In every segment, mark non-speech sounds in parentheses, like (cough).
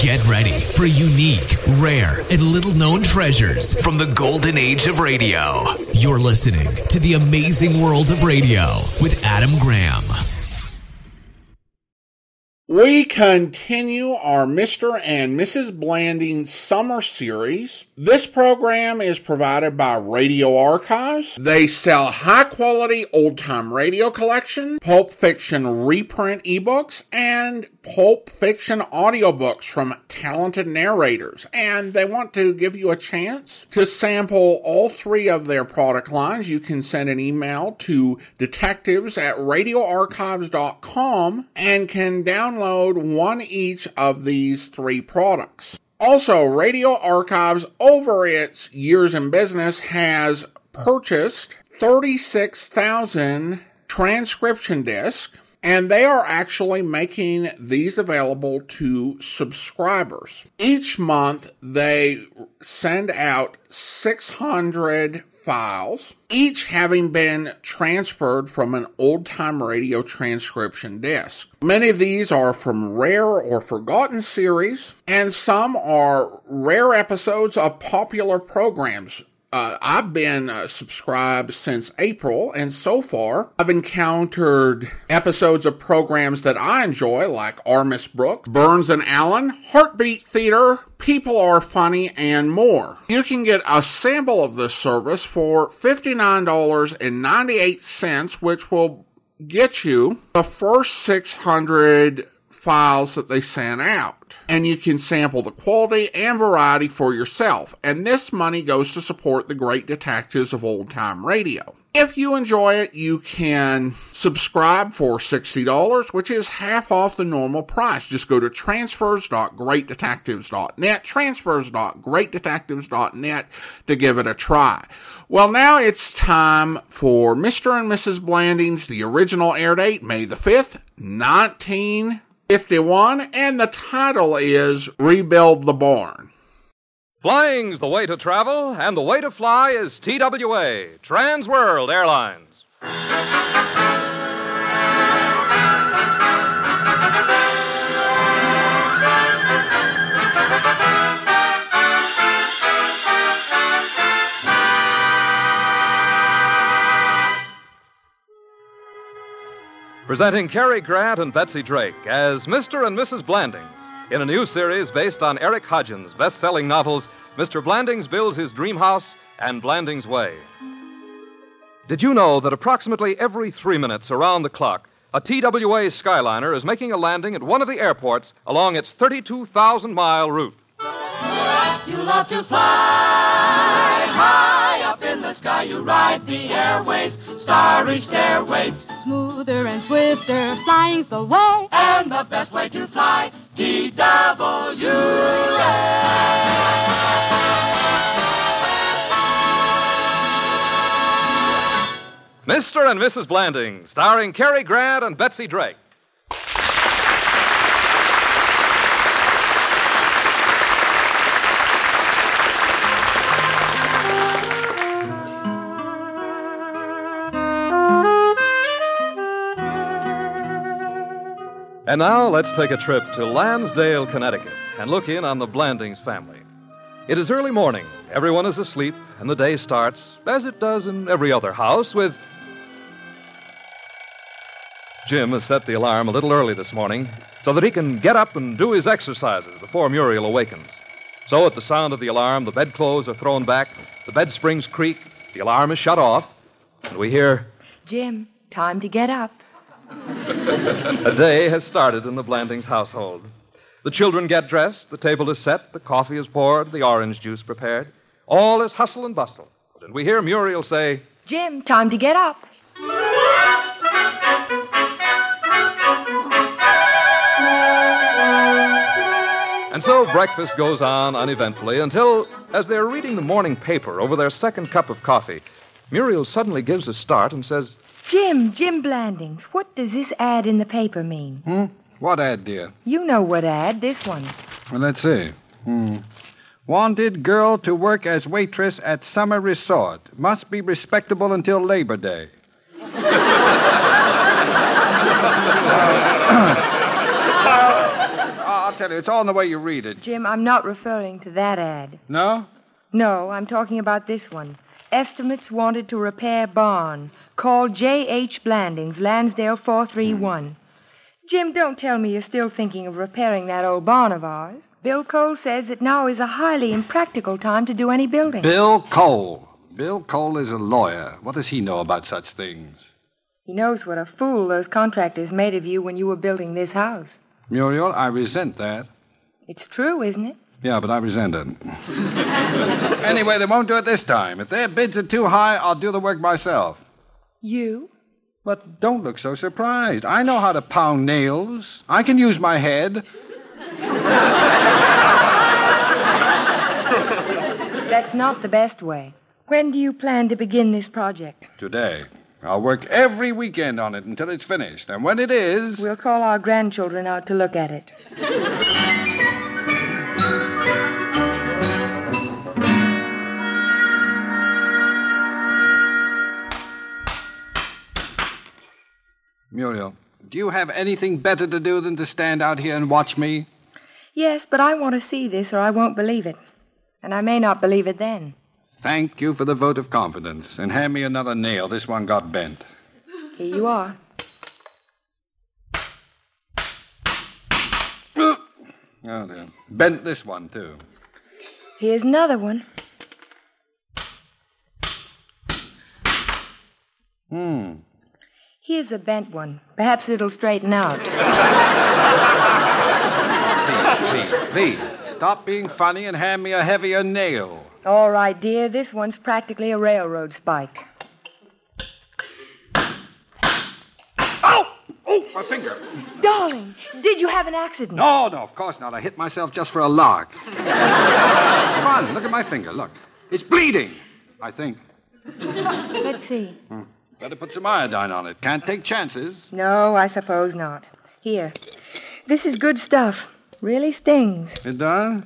Get ready for unique, rare, and little known treasures from the golden age of radio. You're listening to the amazing world of radio with Adam Graham. We continue our Mr. and Mrs. Blanding summer series. This program is provided by Radio Archives. They sell high quality old time radio collection, pulp fiction reprint ebooks, and pulp fiction audiobooks from talented narrators. And they want to give you a chance to sample all three of their product lines. You can send an email to detectives at radioarchives.com and can download one each of these three products. Also, Radio Archives, over its years in business, has purchased 36,000 transcription discs, and they are actually making these available to subscribers. Each month, they send out 600 files, each having been transferred from an old time radio transcription disc. Many of these are from rare or forgotten series, and some are rare episodes of popular programs uh, I've been uh, subscribed since April, and so far I've encountered episodes of programs that I enjoy, like Our Miss Brooks, Burns and Allen, Heartbeat Theater, People Are Funny, and more. You can get a sample of this service for $59.98, which will get you the first 600 files that they sent out. And you can sample the quality and variety for yourself. And this money goes to support the great detectives of old time radio. If you enjoy it, you can subscribe for $60, which is half off the normal price. Just go to transfers.greatdetectives.net, transfers.greatdetectives.net to give it a try. Well, now it's time for Mr. and Mrs. Blandings, the original air date, May the 5th, 1951, and the title is Rebuild the Barn. Flying's the way to travel, and the way to fly is TWA, Trans World Airlines. Presenting Cary Grant and Betsy Drake as Mr. and Mrs. Blandings in a new series based on Eric Hodgins' best selling novels, Mr. Blandings Builds His Dream House and Blandings Way. Did you know that approximately every three minutes around the clock, a TWA Skyliner is making a landing at one of the airports along its 32,000 mile route? You love to fly high the sky. You ride the airways, starry stairways. Smoother and swifter, flying's the way. And the best way to fly, TWA. Mr. and Mrs. Blandings, starring Cary Grant and Betsy Drake. And now let's take a trip to Lansdale, Connecticut, and look in on the Blandings family. It is early morning. Everyone is asleep, and the day starts, as it does in every other house, with. Jim has set the alarm a little early this morning so that he can get up and do his exercises before Muriel awakens. So, at the sound of the alarm, the bedclothes are thrown back, the bed springs creak, the alarm is shut off, and we hear Jim, time to get up. (laughs) a day has started in the Blandings household. The children get dressed, the table is set, the coffee is poured, the orange juice prepared. All is hustle and bustle. And we hear Muriel say, Jim, time to get up. And so breakfast goes on uneventfully until, as they're reading the morning paper over their second cup of coffee, Muriel suddenly gives a start and says, Jim, Jim Blandings, what does this ad in the paper mean? Hmm? What ad, dear? You know what ad, this one. Well, let's see. Hmm. Wanted girl to work as waitress at summer resort. Must be respectable until Labor Day. (laughs) (clears throat) I'll tell you, it's all in the way you read it. Jim, I'm not referring to that ad. No? No, I'm talking about this one. Estimates wanted to repair barn. Call J.H. Blandings, Lansdale 431. Jim, don't tell me you're still thinking of repairing that old barn of ours. Bill Cole says that now is a highly impractical time to do any building. Bill Cole. Bill Cole is a lawyer. What does he know about such things? He knows what a fool those contractors made of you when you were building this house. Muriel, I resent that. It's true, isn't it? Yeah, but I resent it. (laughs) anyway, they won't do it this time. If their bids are too high, I'll do the work myself. You? But don't look so surprised. I know how to pound nails. I can use my head. That's not the best way. When do you plan to begin this project? Today. I'll work every weekend on it until it's finished. And when it is. We'll call our grandchildren out to look at it. Muriel, do you have anything better to do than to stand out here and watch me? Yes, but I want to see this or I won't believe it. And I may not believe it then. Thank you for the vote of confidence. And hand me another nail. This one got bent. Here you are. Oh, dear. Bent this one, too. Here's another one. Hmm. Here's a bent one. Perhaps it'll straighten out. Please, please, please. Stop being funny and hand me a heavier nail. All right, dear. This one's practically a railroad spike. Oh! Oh, my finger. Darling, did you have an accident? No, no, of course not. I hit myself just for a lark. it's fun. Look at my finger. Look. It's bleeding, I think. Let's see. Hmm. Better put some iodine on it. Can't take chances. No, I suppose not. Here. This is good stuff. Really stings. It does?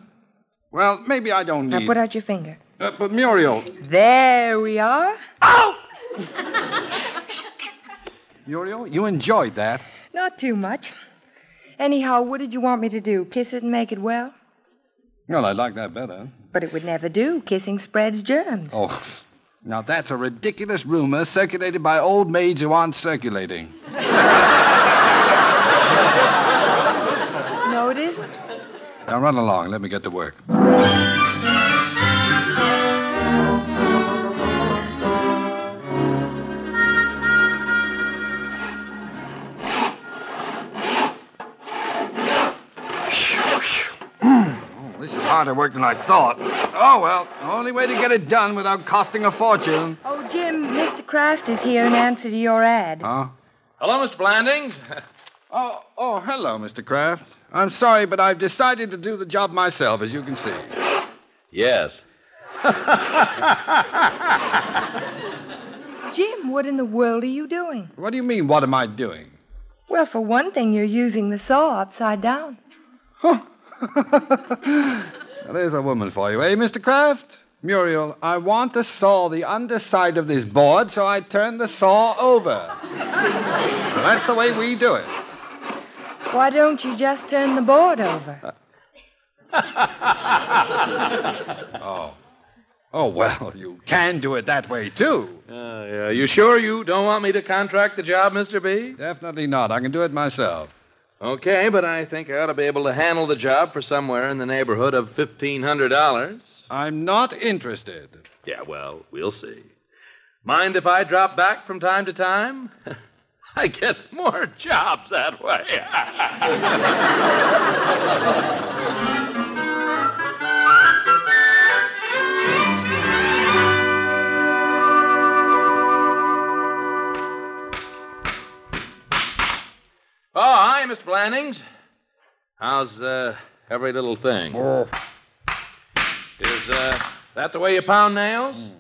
Well, maybe I don't need. Now put out your finger. Uh, but Muriel, There we are. Oh! (laughs) Muriel, you enjoyed that. Not too much. Anyhow, what did you want me to do? Kiss it and make it well? Well, I'd like that better. But it would never do. Kissing spreads germs. Oh, (laughs) now that's a ridiculous rumor circulated by old maids who aren't circulating. No, it isn't. Now run along. Let me get to work. Hmm. Oh, This is harder work than I thought. Oh, well, the only way to get it done without costing a fortune. Oh, Jim, Mr. Kraft is here in answer to your ad. Huh? Hello, Mr. Blandings. (laughs) Oh, oh, hello, Mr. Kraft. I'm sorry, but I've decided to do the job myself, as you can see. yes. (laughs) Jim, what in the world are you doing? What do you mean, what am I doing? Well, for one thing, you're using the saw upside down. (laughs) Now, there's a woman for you, eh, Mr. Kraft? Muriel, I want to saw the underside of this board, so I turn the saw over. Well, that's the way we do it. Why don't you just turn the board over? (laughs) Oh. Oh, well, you can do it that way, too. Uh, yeah. You sure you don't want me to contract the job, Mr. B? Definitely not. I can do it myself. Okay, but I think I ought to be able to handle the job for somewhere in the neighborhood of $1,500. I'm not interested. Yeah, well, we'll see. Mind if I drop back from time to time? (laughs) I get more jobs that way. (laughs) Mr. Blandings. How's uh, every little thing? Is uh, that the way you pound nails?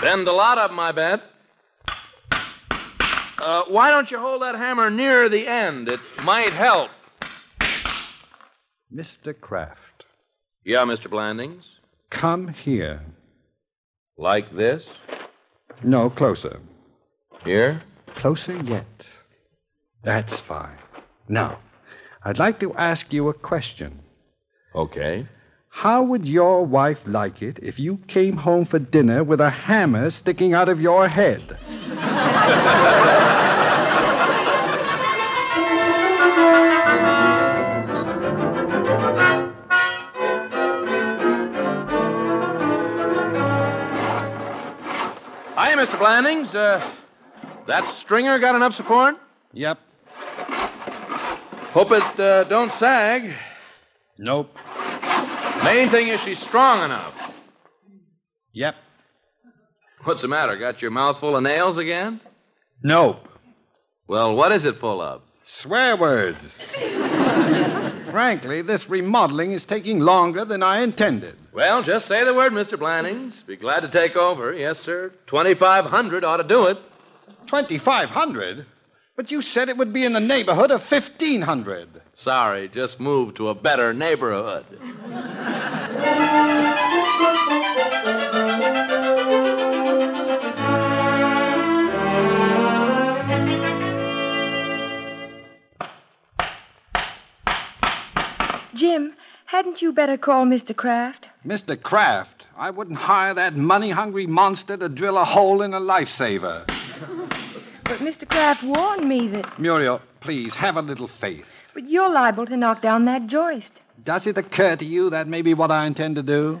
Bend a lot of them, I bet. Uh, why don't you hold that hammer near the end? It might help. Mr. Kraft, Yeah, Mr. Blandings? come here. Like this? No, closer. Here? Closer yet. That's fine. Now, I'd like to ask you a question. Okay. How would your wife like it if you came home for dinner with a hammer sticking out of your head? Hiya, Mr. Blandings. Uh, that stringer got enough support? Yep. Hope it uh, don't sag. Nope. Main thing is she's strong enough. Yep. What's the matter? Got your mouth full of nails again? Nope. Well, what is it full of? Swear words. (laughs) Frankly, this remodeling is taking longer than I intended. Well, just say the word, Mr. Blannings. Be glad to take over. Yes, sir. 2,500 ought to do it. 2,500? But you said it would be in the neighborhood of 1,500. Sorry, just moved to a better neighborhood. Jim, hadn't you better call Mr. Kraft? Mr. Kraft, I wouldn't hire that money hungry monster to drill a hole in a lifesaver. But Mr. Kraft warned me that. Muriel, please have a little faith. But you're liable to knock down that joist. Does it occur to you that may be what I intend to do?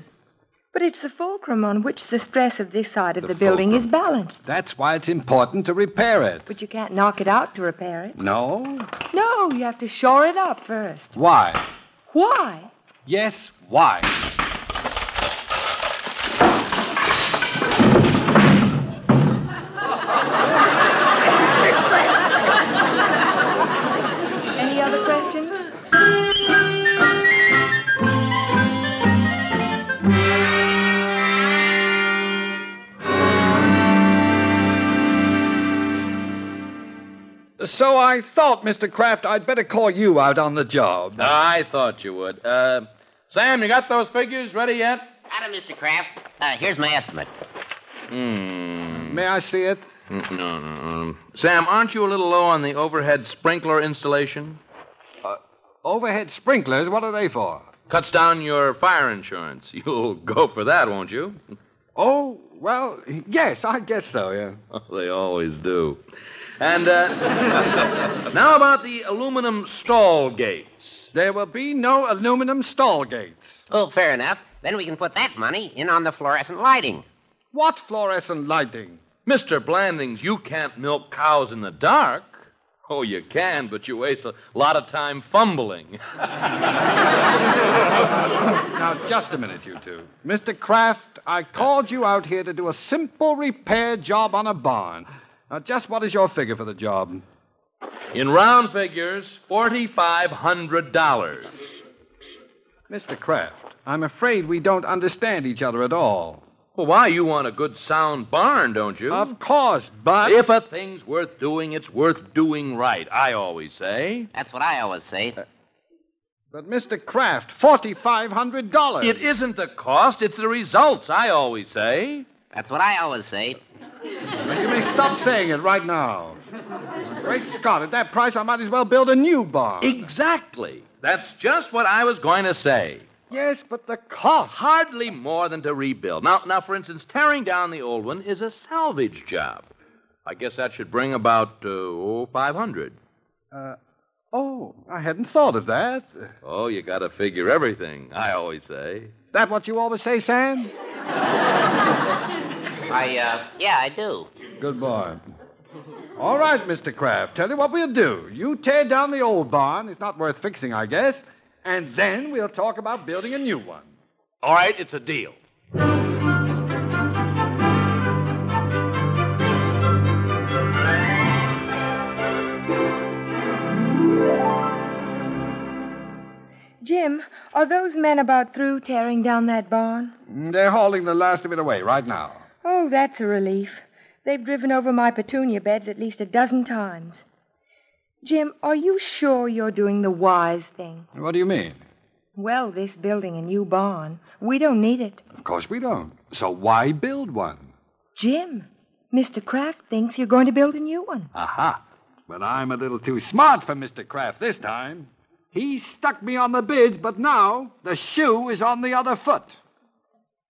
But it's the fulcrum on which the stress of this side of the, building is balanced. That's why it's important to repair it. But you can't knock it out to repair it. No? No, you have to shore it up first. Why? Why? Yes, why? So I thought, Mr. Kraft, I'd better call you out on the job. I thought you would. Uh, Sam, you got those figures ready yet? Got it, Mr. Kraft. Uh, here's my estimate. Hmm. May I see it? No, no, no. Sam, aren't you a little low on the overhead sprinkler installation? Uh, Overhead sprinklers, what are they for? Cuts down your fire insurance. (laughs) You'll go for that, won't you? Oh, well, yes, I guess so, yeah. (laughs) they always do. And uh, (laughs) now about the aluminum stall gates. There will be no aluminum stall gates. Oh, fair enough. Then we can put that money in on the fluorescent lighting. What fluorescent lighting? Mr. Blandings, you can't milk cows in the dark. Oh, you can, but you waste a lot of time fumbling. (laughs) Now, just a minute, you two. Mr. Kraft, I called you out here to do a simple repair job on a barn. Now, just what is your figure for the job? In round figures, $4,500. Mr. Kraft, I'm afraid we don't understand each other at all. Well, why? You want a good, sound barn, don't you? Of course, but. If a thing's worth doing, it's worth doing right, I always say. That's what I always say. Uh, but, Mr. Kraft, $4,500. It isn't the cost, it's the results, I always say. That's what I always say. Now, you may stop saying it right now. Great Scott, at that price, I might as well build a new barn. Exactly. That's just what I was going to say. Yes, but the cost. Hardly more than to rebuild. Now, now, for instance, tearing down the old one is a salvage job. I guess that should bring about uh, oh, 500. Oh, I hadn't thought of that. Oh, you got to figure everything, I always say. That what you always say, Sam? (laughs) I, uh, yeah, I do. Good boy. All right, Mr. Kraft. Tell you what we'll do. You tear down the old barn. It's not worth fixing, I guess. And then we'll talk about building a new one. All right, it's a deal. Jim, are those men about through tearing down that barn? They're hauling the last of it away right now. Oh, that's a relief. They've driven over my petunia beds at least a dozen times. Jim, are you sure you're doing the wise thing? What do you mean? Well, this building a new barn. We don't need it. Of course we don't. So why build one? Jim, Mr. Kraft thinks you're going to build a new one. Aha. But I'm a little too smart for Mr. Kraft this time. He stuck me on the bids, but now the shoe is on the other foot.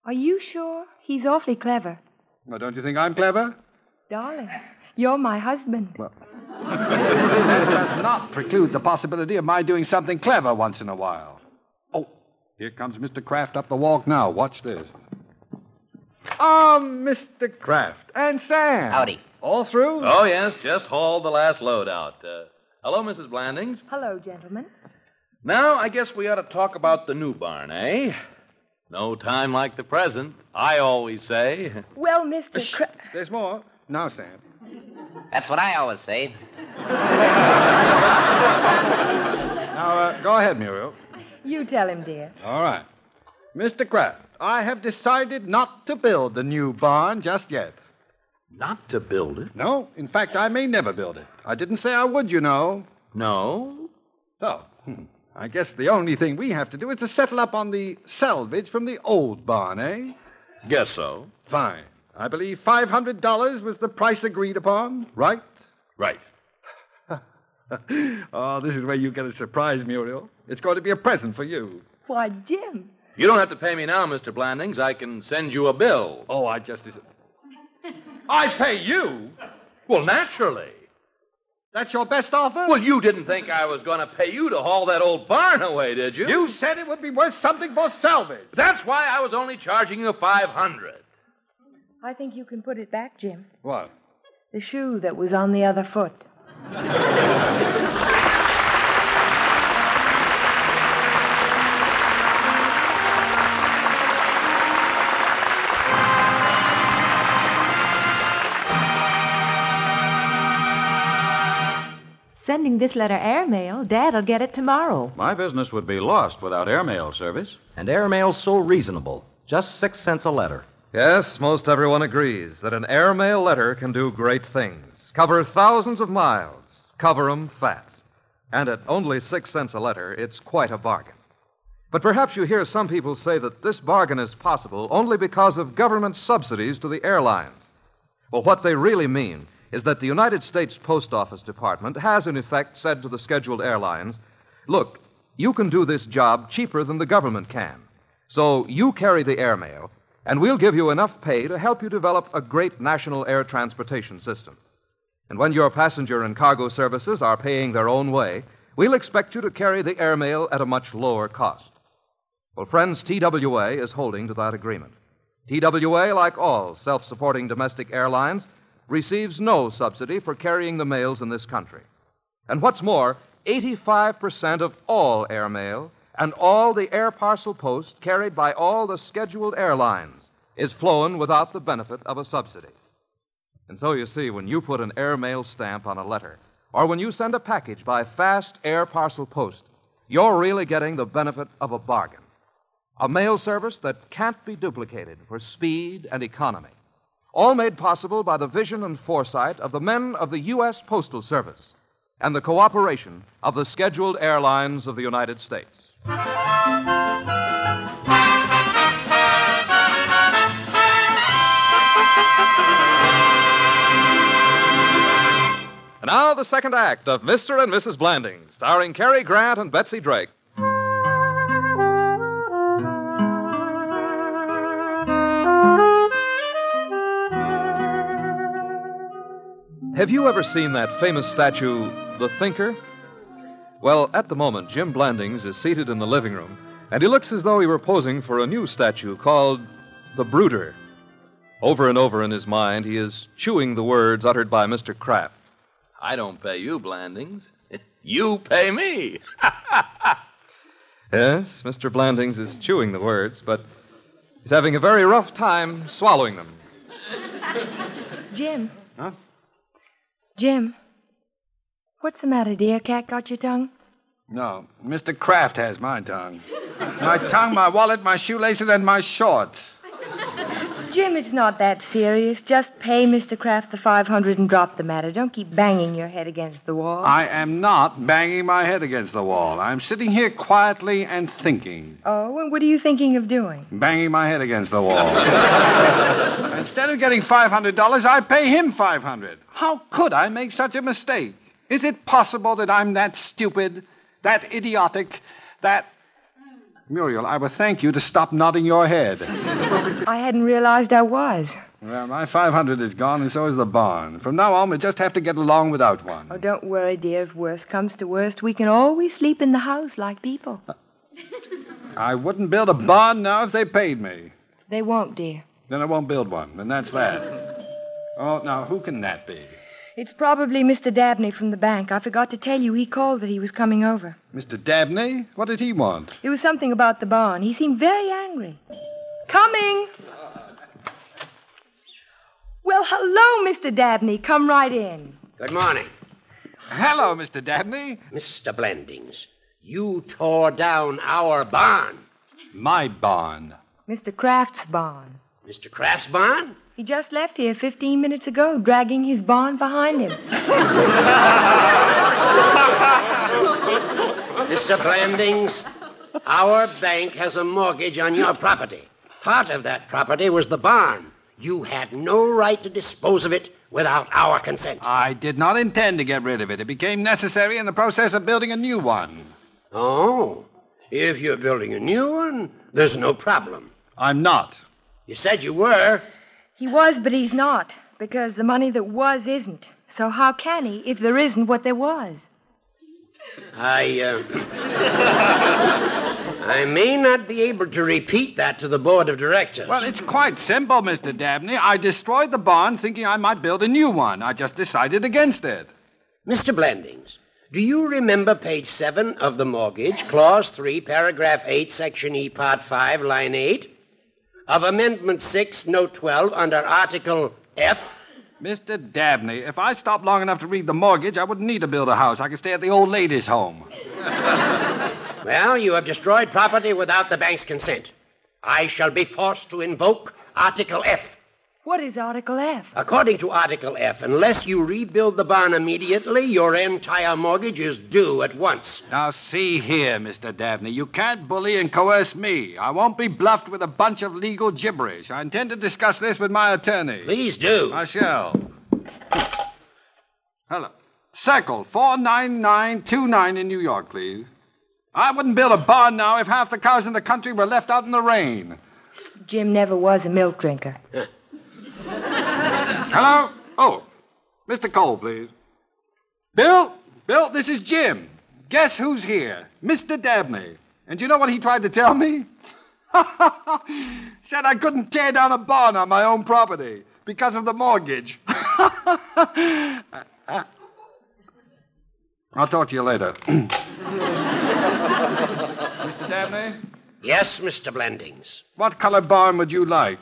Are you sure? He's awfully clever. Well, don't you think I'm clever? Darling, you're my husband. Well, (laughs) That does not preclude the possibility of my doing something clever once in a while. Oh, here comes Mr. Kraft up the walk now. Watch this. Ah, Mr. Kraft and Sam. Howdy. All through? Oh, yes, just hauled the last load out. Uh, hello, Mrs. Blandings. Hello, gentlemen. Now, I guess we ought to talk about the new barn, eh? No time like the present, I always say. Well, Mr. Cra- There's more. Now, Sam. That's what I always say. Now, uh, go ahead, Muriel. you tell him, dear. All right. Mr. Kraft, I have decided not to build the new barn just yet. Not to build it? No, in fact, I may never build it. I didn't say I would, you know. No. So, hmm, I guess the only thing we have to do is to settle up on the salvage from the old barn, eh? Guess so. Fine. I believe $500 was the price agreed upon, right? Right. (laughs) oh, this is where you get a surprise, Muriel. It's going to be a present for you. Why, Jim. You don't have to pay me now, Mr. Blandings. I can send you a bill. Oh, I just. I pay you? Well, naturally. That's your best offer? Well, you didn't think I was going to pay you to haul that old barn away, did you? You said it would be worth something for salvage. That's why I was only charging you 500. I think you can put it back, Jim. What? The shoe that was on the other foot. (laughs) Sending this letter airmail, Dad'll get it tomorrow. My business would be lost without airmail service. And airmail's so reasonable. Just six cents a letter. Yes, most everyone agrees that an airmail letter can do great things. Cover thousands of miles, cover 'em fast. And at only six cents a letter, it's quite a bargain. But perhaps you hear some people say that this bargain is possible only because of government subsidies to the airlines. Well, what they really mean is that the United States Post Office Department has, in effect, said to the scheduled airlines look, you can do this job cheaper than the government can. So you carry the airmail, and we'll give you enough pay to help you develop a great national air transportation system. And when your passenger and cargo services are paying their own way, we'll expect you to carry the airmail at a much lower cost. Well, friends, TWA is holding to that agreement. TWA, like all self supporting domestic airlines, receives no subsidy for carrying the mails in this country. And what's more, 85% of all airmail and all the air parcel post carried by all the scheduled airlines is flown without the benefit of a subsidy. And so you see, when you put an airmail stamp on a letter, or when you send a package by fast air parcel post, you're really getting the benefit of a bargain. A mail service that can't be duplicated for speed and economy. All made possible by the vision and foresight of the men of the U.S. Postal Service and the cooperation of the scheduled airlines of the United States. And now the second act of Mr. and Mrs. Blanding, starring Cary Grant and Betsy Drake. Have you ever seen that famous statue, The Thinker? Well, at the moment, Jim Blandings is seated in the living room, and he looks as though he were posing for a new statue called The Brooder. Over and over in his mind, he is chewing the words uttered by Mr. Kraft. I don't pay you, Blandings. (laughs) You pay me. (laughs) Yes, Mr. Blandings is chewing the words, but he's having a very rough time swallowing them. Jim. Huh? Jim. What's the matter, dear? Cat got your tongue? No, Mr. Kraft has my tongue. My tongue, my wallet, my shoelaces, and my shorts. Jim, it's not that serious. Just pay Mr. Kraft the 500 and drop the matter. Don't keep banging your head against the wall. I am not banging my head against the wall. I'm sitting here quietly and thinking. Oh, and what are you thinking of doing? Banging my head against the wall. (laughs) Instead of getting $500, I pay him 500 How could I make such a mistake? Is it possible that I'm that stupid, that idiotic, that. Muriel, I would thank you to stop nodding your head. (laughs) I hadn't realized I was. Well, my 500 is gone, and so is the barn. From now on, we just have to get along without one. Oh, don't worry, dear. If worst comes to worst, we can always sleep in the house like people. Uh, I wouldn't build a barn now if they paid me. They won't, dear. Then I won't build one, and that's that. Oh, now, who can that be? It's probably Mr. Dabney from the bank. I forgot to tell you he called that he was coming over. Mr. Dabney? What did he want? It was something about the barn. He seemed very angry. Coming! Well, hello, Mr. Dabney. Come right in. Good morning. Hello, Mr. Dabney. Mr. Blandings, you tore down our barn. My barn. Mr. Kraft's barn. Mr. Kraft's barn? He just left here 15 minutes ago, dragging his barn behind him. (laughs) Mr. Blandings, our bank has a mortgage on your property. Part of that property was the barn. You had no right to dispose of it without our consent. I did not intend to get rid of it. It became necessary in the process of building a new one. Oh, if you're building a new one, there's no problem. I'm not. You said you were. He was, but he's not, because the money that was isn't. So how can he if there isn't what there was? I, uh, I may not be able to repeat that to the board of directors. Well, it's quite simple, Mr. Dabney. I destroyed the barn thinking I might build a new one. I just decided against it. Mr. Blandings, do you remember page 7 of the mortgage, clause 3, paragraph 8, section E, part 5, line 8? Of amendment 6, note 12, under article F? Mr. Dabney, if I stopped long enough to read the mortgage, I wouldn't need to build a house. I could stay at the old lady's home. (laughs) Well, you have destroyed property without the bank's consent. I shall be forced to invoke Article F. What is Article F? According to Article F, unless you rebuild the barn immediately, your entire mortgage is due at once. Now, see here, Mr. Dabney. You can't bully and coerce me. I won't be bluffed with a bunch of legal gibberish. I intend to discuss this with my attorney. Please do. I shall. (laughs) Hello. Circle 49929 in New York, please. I wouldn't build a barn now if half the cows in the country were left out in the rain. Jim never was a milk drinker. (laughs) Hello? Oh, Mr. Cole, please. Bill? Bill, this is Jim. Guess who's here? Mr. Dabney. And do you know what he tried to tell me? (laughs) Said I couldn't tear down a barn on my own property because of the mortgage. (laughs) I'll talk to you later. (clears throat) Mr. Dabney? Yes, Mr. Blandings. What color barn would you like?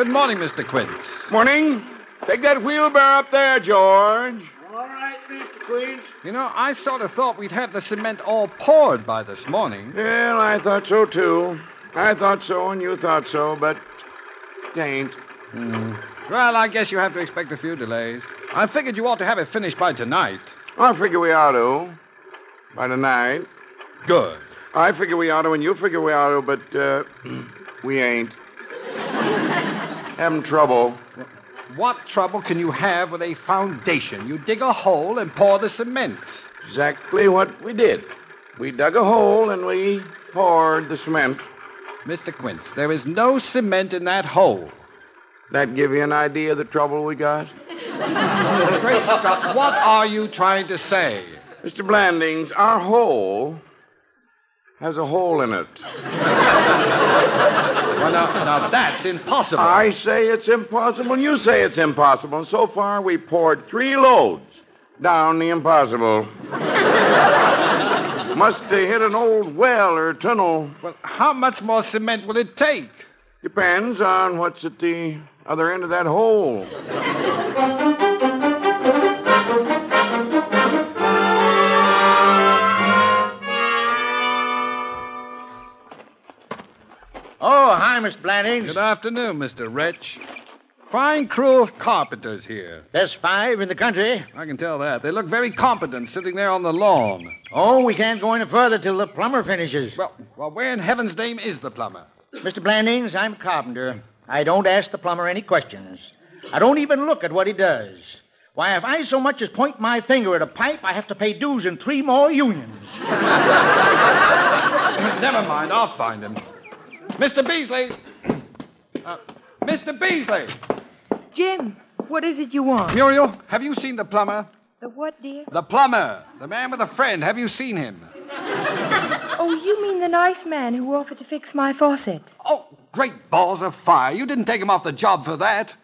Good morning, Mr. Quince. Morning. Take that wheelbarrow up there, George. All right, Mr. Queens. You know, I sort of thought we'd have the cement all poured by this morning. Well, I thought so too. I thought so, and you thought so, but it ain't. Well, I guess you have to expect a few delays. I figured you ought to have it finished by tonight. I figure we ought to. By tonight. Good. I figure we ought to, and you figure we ought to, but uh, (clears throat) we ain't. (laughs) Having trouble. What trouble can you have with a foundation? You dig a hole and pour the cement. Exactly what we did. We dug a hole and we poured the cement. Mr. Quince, there is no cement in that hole. That give you an idea of the trouble we got? Great Scott, what are you trying to say? Mr. Blandings, our hole has a hole in it. Well, now, now that's impossible. I say it's impossible, and you say it's impossible. And so far, we poured three loads down the impossible. (laughs) Must have hit an old well or tunnel. Well, how much more cement will it take? Depends on what's at the other end of that hole. (laughs) Oh, hi, Mr. Blandings. Good afternoon, Mr. Wretch. Fine crew of carpenters here. Best five in the country. I can tell that. They look very competent sitting there on the lawn. Oh, we can't go any further till the plumber finishes. Well, well, where in heaven's name is the plumber? Mr. Blandings, I'm a carpenter. I don't ask the plumber any questions. I don't even look at what he does. Why, if I so much as point my finger at a pipe, I have to pay dues in three more unions. (laughs) Never mind, I'll find him. Mr. Beasley! (clears throat) Uh, Mr. Beasley! Jim, what is it you want? Muriel, have you seen the plumber? The what, dear? The plumber. The man with a friend. Have you seen him? (laughs) Oh, you mean the nice man who offered to fix my faucet? Oh, great balls of fire. You didn't take him off the job for that.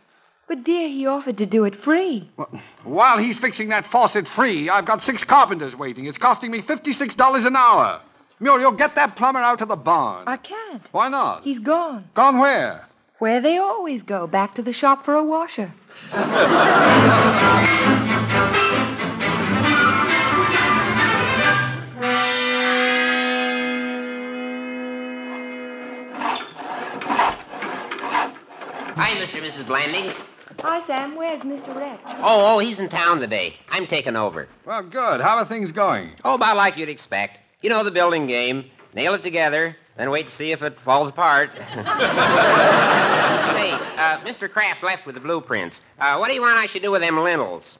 But, dear, he offered to do it free. Well, while he's fixing that faucet free, I've got six carpenters waiting. It's costing me $56 an hour. Muriel, get that plumber out to the barn. I can't. Why not? He's gone. Gone where? Where they always go, back to the shop for a washer. Hi, Mr. and Mrs. Blandings. Hi, Sam. Where's Mr. Wretch? Oh, oh, he's in town today. I'm taking over. Well, good. How are things going? Oh, about like you'd expect. You know the building game. Nail it together, then wait to see if it falls apart. (laughs) Say, uh, Mr. Kraft left with the blueprints. Uh, what do you want I should do with them lintels?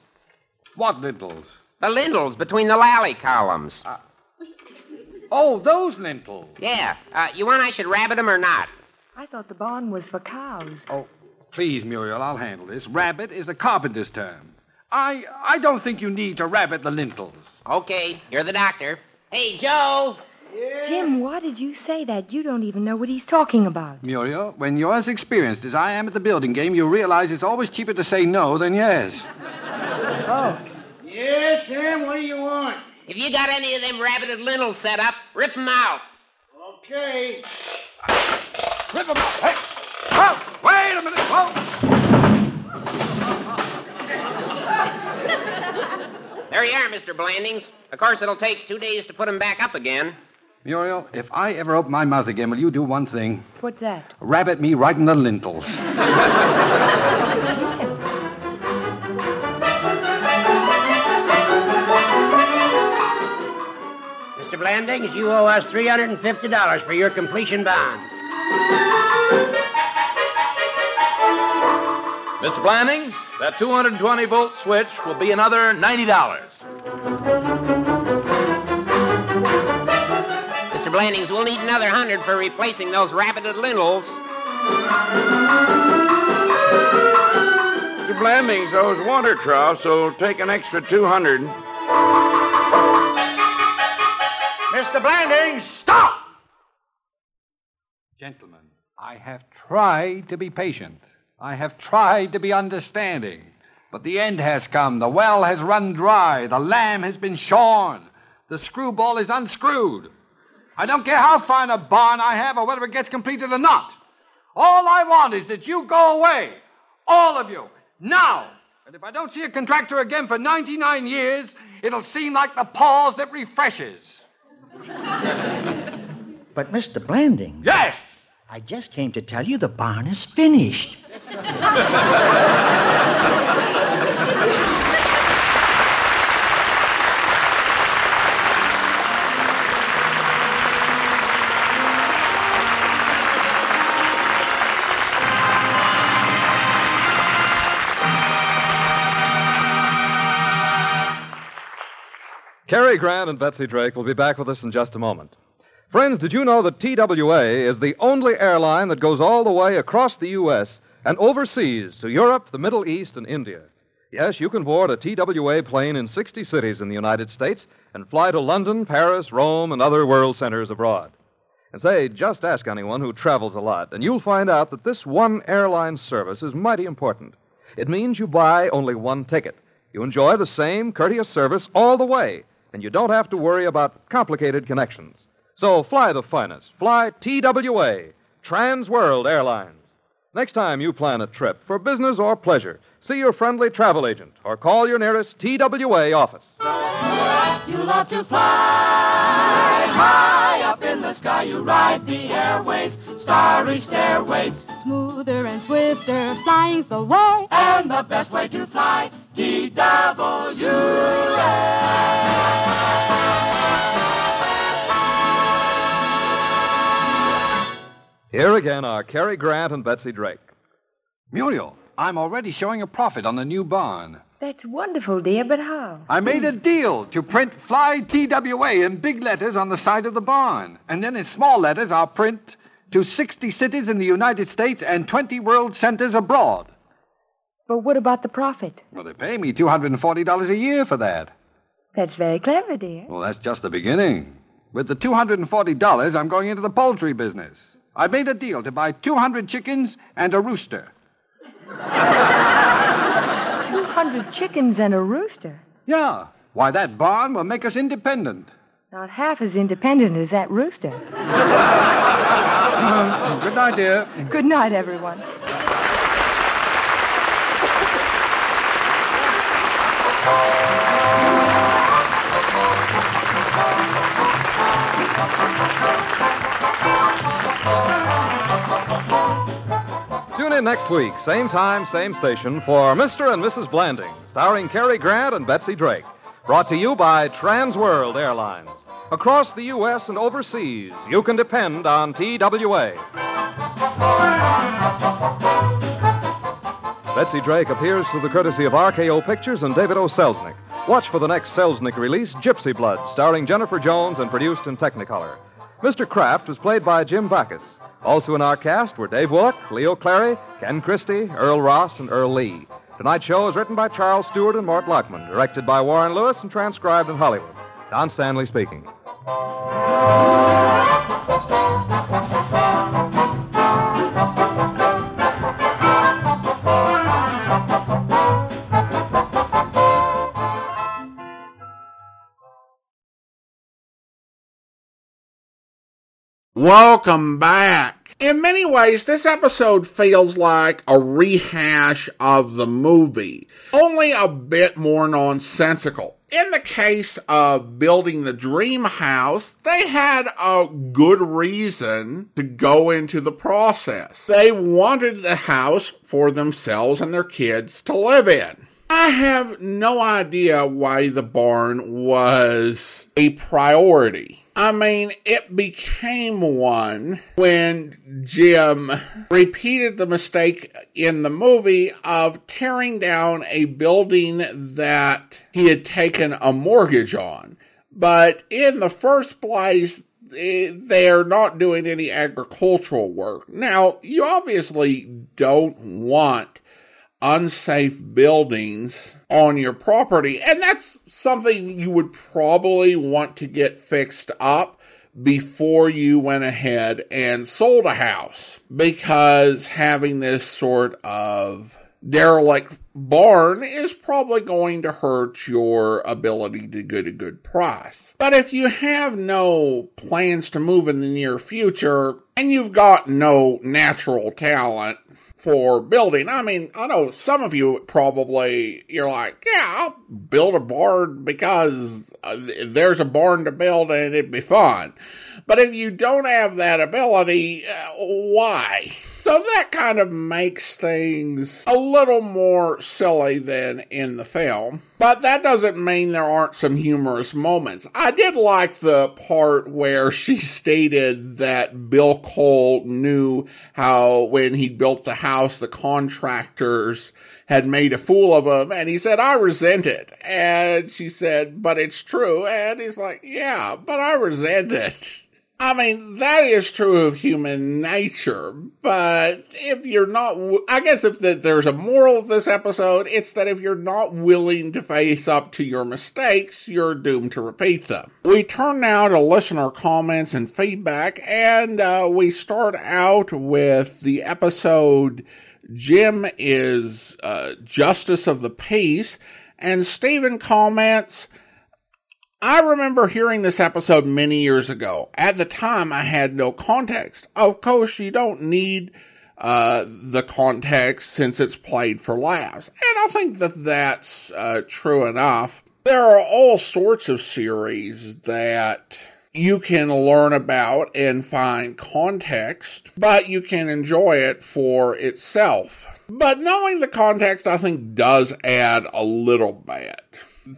What lintels? The lintels between the lally columns. Uh, oh, those lintels. Yeah. Uh, you want I should rabbit them or not? I thought the barn was for cows. Oh, please, Muriel, I'll handle this. Rabbit is a carpenter's term. I I don't think you need to rabbit the lintels. Okay, you're the doctor. Hey, Joe. Yeah? Jim, why did you say that? You don't even know what he's talking about. Muriel, when you're as experienced as I am at the building game, you realize it's always cheaper to say no than yes. Oh. Yes, Sam, what do you want? If you got any of them rabbited lintels set up, rip 'em out. Okay. Rip them out. Hey! Whoa! Wait a minute! Whoa! There you are, Mr. Blandings. Of course, it'll take two days to put 'em back up again. Muriel, if I ever open my mouth again, will you do one thing? What's that? Rabbit me right in the lintels. (laughs) Mr. Blandings, you owe us $350 for your completion bond. Mr. Blandings, that 220 volt switch will be another $90. Mr. Blandings, we'll need another hundred for replacing those rabbited lintels. Mr. Blandings those water troughs will take an extra 200. Mr. Blandings, stop! Gentlemen, I have tried to be patient. I have tried to be understanding. But the end has come. The well has run dry. The lamb has been shorn. The screwball is unscrewed. I don't care how fine a barn I have or whether it gets completed or not. All I want is that you go away. All of you. Now. And if I don't see a contractor again for 99 years, it'll seem like the pause that refreshes. But, Mr. Blanding. Yes! I just came to tell you the barn is finished. Cary Grant and Betsy Drake will be back with us in just a moment. Friends, did you know that TWA is the only airline that goes all the way across the U.S. and overseas to Europe, the Middle East, and India? Yes, you can board a TWA plane in 60 cities in the United States and fly to London, Paris, Rome, and other world centers abroad. And say, just ask anyone who travels a lot, and you'll find out that this one airline service is mighty important. It means you buy only one ticket. You enjoy the same courteous service all the way, and you don't have to worry about complicated connections. So fly the finest. Fly TWA, Trans World Airlines. Next time you plan a trip for business or pleasure, see your friendly travel agent or call your nearest TWA office. You love to fly high up in the sky. You ride the airways starry stairways. Smoother and swifter, flying's the way. And the best way to fly, TWA. Here again are Cary Grant and Betsy Drake. Muriel, I'm already showing a profit on the new barn. That's wonderful, dear, but how? I made a deal to print Fly TWA in big letters on the side of the barn. And then in small letters, I'll print to 60 cities in the United States and 20 world centers abroad. But what about the profit? Well, they pay me $240 a year for that. That's very clever, dear. Well, that's just the beginning. With the $240, I'm going into the poultry business. I made a deal to buy 200 chickens and a rooster. 200 chickens and a rooster. Yeah. Why, that barn will make us independent. Not half as independent as that rooster. (laughs) Good night, dear. Good night, everyone. In next week, same time, same station, for Mr. and Mrs. Blanding, starring Cary Grant and Betsy Drake. Brought to you by Transworld Airlines. Across the U.S. and overseas, you can depend on TWA. Betsy Drake appears through the courtesy of RKO Pictures and David O. Selznick. Watch for the next Selznick release, Gypsy Blood, starring Jennifer Jones and produced in Technicolor. Mr. Kraft was played by Jim Backus. Also in our cast were Dave Willock, Leo Cleary, Ken Christy, Earl Ross, and Earl Lee. Tonight's show is written by Charles Stewart and Mort Lachman, directed by Warren Lewis, and transcribed in Hollywood. Don Stanley speaking. Welcome back. In many ways, this episode feels like a rehash of the movie, only a bit more nonsensical. In the case of building the dream house, they had a good reason to go into the process. They wanted the house for themselves and their kids to live in. I have no idea why the barn was a priority. I mean, it became one when Jim repeated the mistake in the movie of tearing down a building that he had taken a mortgage on. But in the first place, they're not doing any agricultural work. Now, you obviously don't want unsafe buildings on your property. And that's something you would probably want to get fixed up before you went ahead and sold a house because having this sort of derelict barn is probably going to hurt your ability to get a good price. But if you have no plans to move in the near future and you've got no natural talent, for building. I mean, I know some of you probably, you're like, yeah, I'll build a barn because uh, there's a barn to build and it'd be fun. But if you don't have that ability, uh, why? So that kind of makes things a little more silly than in the film. But that doesn't mean there aren't some humorous moments. I did like the part where she stated that Bill Cole knew how when he built the house, the contractors had made a fool of him. And he said, I resent it. And she said, but it's true. And he's like, yeah, but I resent it. (laughs) I mean, that is true of human nature, but if you're not, I guess if the, there's a moral of this episode, it's that if you're not willing to face up to your mistakes, you're doomed to repeat them. We turn now to listener comments and feedback, and uh, we start out with the episode Jim is uh, Justice of the Peace, and Stephen comments, I remember hearing this episode many years ago. At the time, I had no context. Of course, you don't need uh, the context since it's played for laughs. And I think that that's uh, true enough. There are all sorts of series that you can learn about and find context, but you can enjoy it for itself. But knowing the context, I think, does add a little bit.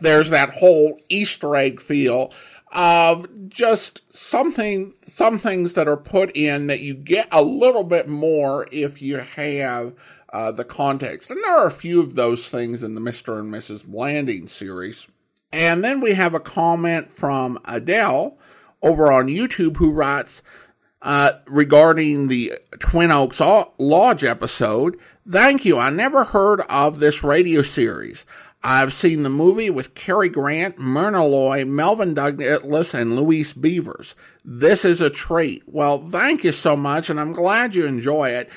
There's that whole Easter egg feel of just something, some things that are put in that you get a little bit more if you have uh, the context. And there are a few of those things in the Mr. and Mrs. Blanding series. And then we have a comment from Adele over on YouTube who writes, uh, regarding the Twin Oaks Lodge episode. Thank you. I never heard of this radio series. I've seen the movie with Cary Grant, Myrna Loy, Melvyn Douglas, and eh, Louise Beavers. This is a treat. Well, thank you so much, and I'm glad you enjoy it.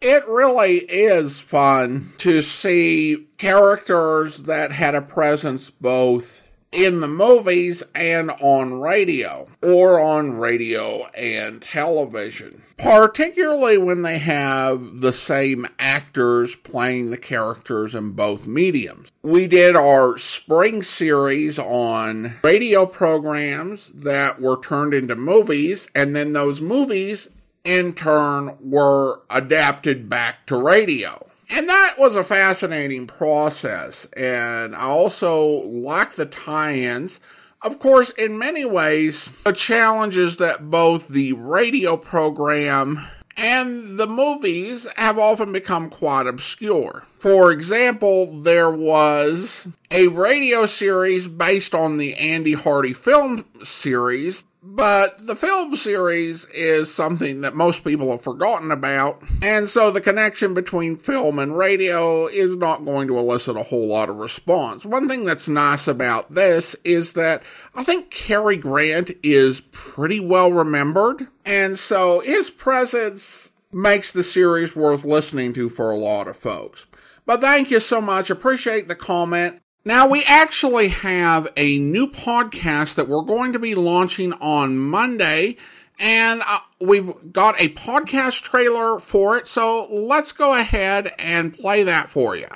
It really is fun to see characters that had a presence both in the movies and on radio, or on radio and television. Particularly when they have the same actors playing the characters in both mediums. We did our spring series on radio programs that were turned into movies, and then those movies in turn were adapted back to radio. And that was a fascinating process. And I also liked the tie ins. Of course, in many ways, the challenges that both the radio program and the movies have often become quite obscure. For example, there was a radio series based on the Andy Hardy film series but the film series is something that most people have forgotten about, and so the connection between film and radio is not going to elicit a whole lot of response. One thing that's nice about this is that I think Cary Grant is pretty well remembered, and so his presence makes the series worth listening to for a lot of folks. But thank you so much. Appreciate the comment. Now, we actually have a new podcast that we're going to be launching on Monday, and uh, we've got a podcast trailer for it, so let's go ahead and play that for you.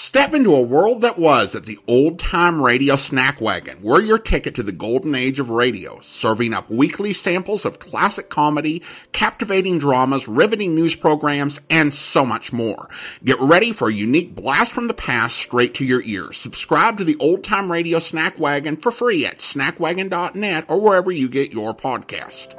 Step into a world that was at the old time radio snack wagon. We're your ticket to the golden age of radio, serving up weekly samples of classic comedy, captivating dramas, riveting news programs, and so much more. Get ready for a unique blast from the past straight to your ears. Subscribe to the old time radio snack wagon for free at snackwagon.net or wherever you get your podcast.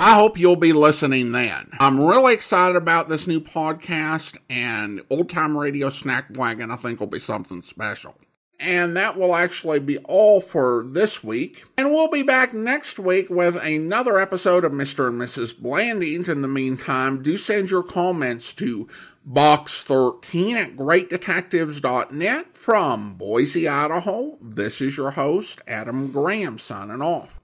I hope you'll be listening then. I'm really excited about this new podcast and Old Time Radio Snack Wagon. I think will be something special. And that will actually be all for this week. And we'll be back next week with another episode of Mr. and Mrs. Blandings. In the meantime, do send your comments to box13 at greatdetectives.net from Boise, Idaho. This is your host, Adam Graham, signing off.